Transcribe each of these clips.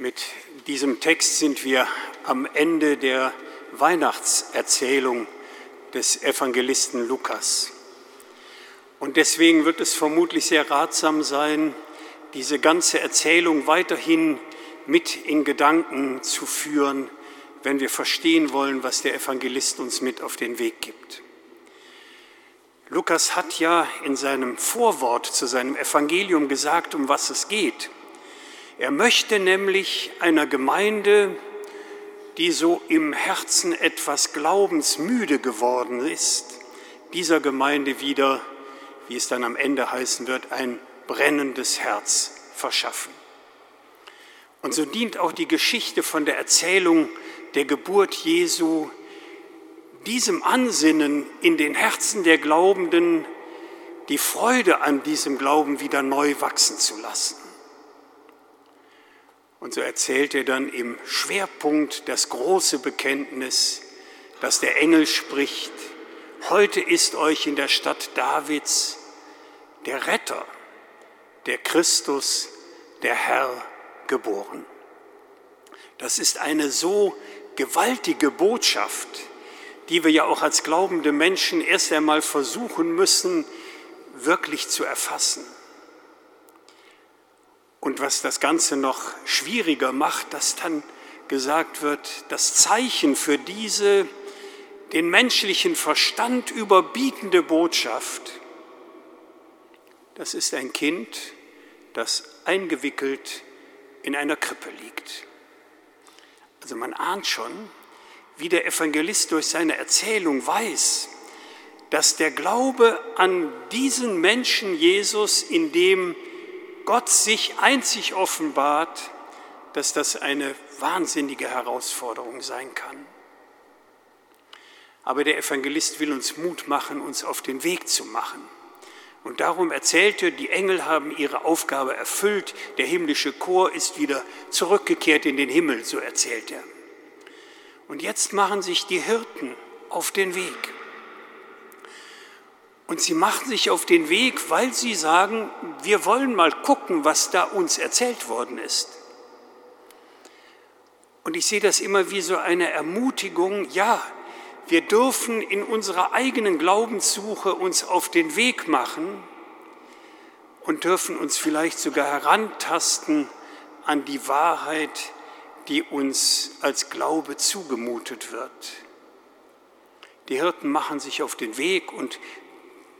Mit diesem Text sind wir am Ende der Weihnachtserzählung des Evangelisten Lukas. Und deswegen wird es vermutlich sehr ratsam sein, diese ganze Erzählung weiterhin mit in Gedanken zu führen, wenn wir verstehen wollen, was der Evangelist uns mit auf den Weg gibt. Lukas hat ja in seinem Vorwort zu seinem Evangelium gesagt, um was es geht. Er möchte nämlich einer Gemeinde, die so im Herzen etwas glaubensmüde geworden ist, dieser Gemeinde wieder, wie es dann am Ende heißen wird, ein brennendes Herz verschaffen. Und so dient auch die Geschichte von der Erzählung der Geburt Jesu diesem Ansinnen in den Herzen der Glaubenden, die Freude an diesem Glauben wieder neu wachsen zu lassen. Und so erzählt er dann im Schwerpunkt das große Bekenntnis, dass der Engel spricht, heute ist euch in der Stadt Davids der Retter, der Christus, der Herr geboren. Das ist eine so gewaltige Botschaft, die wir ja auch als glaubende Menschen erst einmal versuchen müssen, wirklich zu erfassen. Und was das Ganze noch schwieriger macht, dass dann gesagt wird, das Zeichen für diese den menschlichen Verstand überbietende Botschaft, das ist ein Kind, das eingewickelt in einer Krippe liegt. Also man ahnt schon, wie der Evangelist durch seine Erzählung weiß, dass der Glaube an diesen Menschen Jesus, in dem Gott sich einzig offenbart, dass das eine wahnsinnige Herausforderung sein kann. Aber der Evangelist will uns Mut machen, uns auf den Weg zu machen. Und darum erzählt er, die Engel haben ihre Aufgabe erfüllt, der himmlische Chor ist wieder zurückgekehrt in den Himmel, so erzählt er. Und jetzt machen sich die Hirten auf den Weg. Und sie machen sich auf den Weg, weil sie sagen, wir wollen mal gucken, was da uns erzählt worden ist. Und ich sehe das immer wie so eine Ermutigung, ja, wir dürfen in unserer eigenen Glaubenssuche uns auf den Weg machen und dürfen uns vielleicht sogar herantasten an die Wahrheit, die uns als Glaube zugemutet wird. Die Hirten machen sich auf den Weg und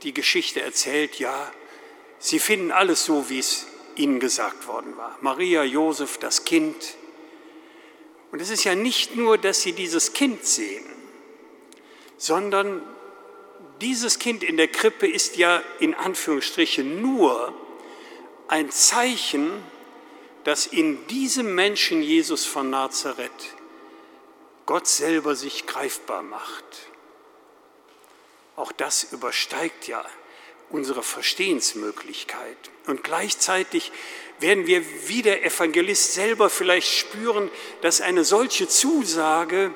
die Geschichte erzählt, ja, sie finden alles so, wie es ihnen gesagt worden war. Maria, Josef, das Kind. Und es ist ja nicht nur, dass sie dieses Kind sehen, sondern dieses Kind in der Krippe ist ja in Anführungsstrichen nur ein Zeichen, dass in diesem Menschen Jesus von Nazareth Gott selber sich greifbar macht. Auch das übersteigt ja unsere Verstehensmöglichkeit. Und gleichzeitig werden wir wie der Evangelist selber vielleicht spüren, dass eine solche Zusage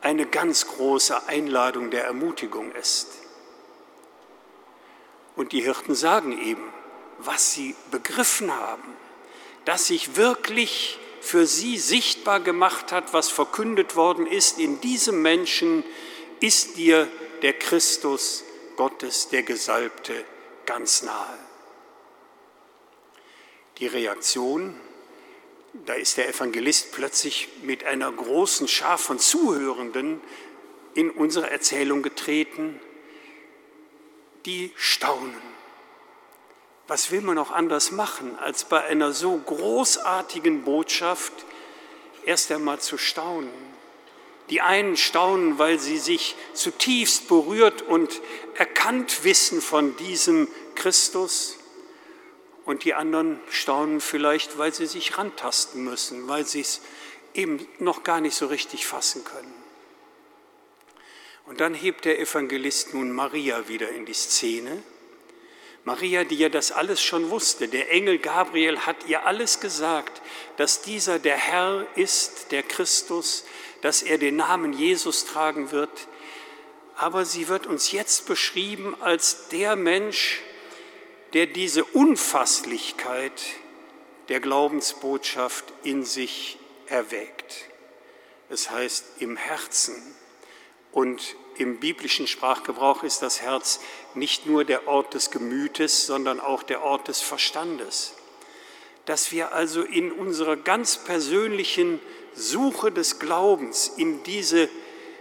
eine ganz große Einladung der Ermutigung ist. Und die Hirten sagen eben, was sie begriffen haben, dass sich wirklich für sie sichtbar gemacht hat, was verkündet worden ist, in diesem Menschen ist dir der Christus Gottes, der Gesalbte, ganz nahe. Die Reaktion, da ist der Evangelist plötzlich mit einer großen Schar von Zuhörenden in unsere Erzählung getreten, die staunen. Was will man auch anders machen, als bei einer so großartigen Botschaft erst einmal zu staunen? Die einen staunen, weil sie sich zutiefst berührt und erkannt wissen von diesem Christus. Und die anderen staunen vielleicht, weil sie sich rantasten müssen, weil sie es eben noch gar nicht so richtig fassen können. Und dann hebt der Evangelist nun Maria wieder in die Szene. Maria, die ja das alles schon wusste, der Engel Gabriel hat ihr alles gesagt, dass dieser der Herr ist, der Christus, dass er den Namen Jesus tragen wird. Aber sie wird uns jetzt beschrieben als der Mensch, der diese Unfasslichkeit der Glaubensbotschaft in sich erwägt. Es heißt im Herzen. Und im biblischen Sprachgebrauch ist das Herz nicht nur der Ort des Gemütes, sondern auch der Ort des Verstandes. Dass wir also in unserer ganz persönlichen Suche des Glaubens in diese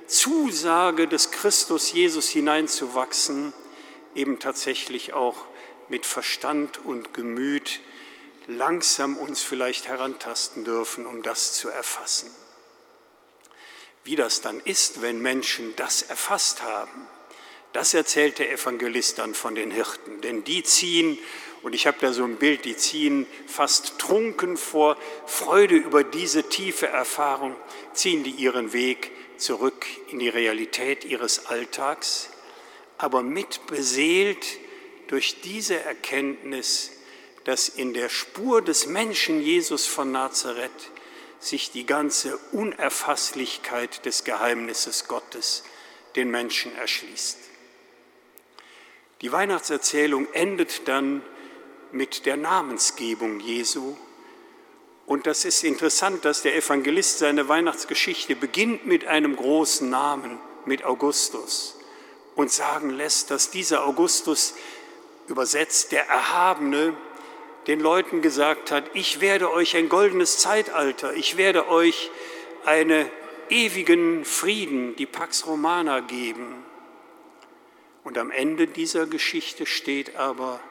Zusage des Christus Jesus hineinzuwachsen, eben tatsächlich auch mit Verstand und Gemüt langsam uns vielleicht herantasten dürfen, um das zu erfassen. Wie das dann ist, wenn Menschen das erfasst haben, das erzählt der Evangelist dann von den Hirten. Denn die ziehen, und ich habe da so ein Bild, die ziehen fast trunken vor Freude über diese tiefe Erfahrung, ziehen die ihren Weg zurück in die Realität ihres Alltags, aber mit beseelt durch diese Erkenntnis, dass in der Spur des Menschen Jesus von Nazareth sich die ganze Unerfasslichkeit des Geheimnisses Gottes den Menschen erschließt. Die Weihnachtserzählung endet dann mit der Namensgebung Jesu. Und das ist interessant, dass der Evangelist seine Weihnachtsgeschichte beginnt mit einem großen Namen, mit Augustus, und sagen lässt, dass dieser Augustus übersetzt der Erhabene den Leuten gesagt hat, ich werde euch ein goldenes Zeitalter, ich werde euch einen ewigen Frieden, die Pax Romana geben. Und am Ende dieser Geschichte steht aber,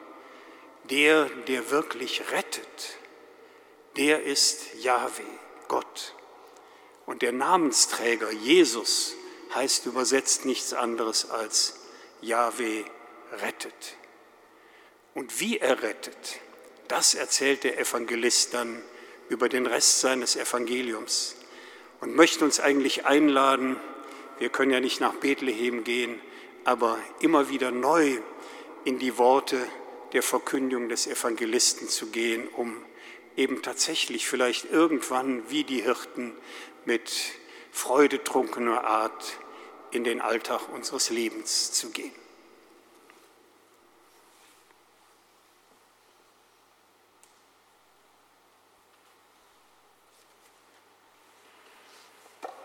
der, der wirklich rettet, der ist Yahweh, Gott. Und der Namensträger Jesus heißt übersetzt nichts anderes als Yahweh rettet. Und wie er rettet, das erzählt der Evangelist dann über den Rest seines Evangeliums und möchte uns eigentlich einladen, wir können ja nicht nach Bethlehem gehen, aber immer wieder neu in die Worte der Verkündigung des Evangelisten zu gehen, um eben tatsächlich vielleicht irgendwann wie die Hirten mit freudetrunkener Art in den Alltag unseres Lebens zu gehen.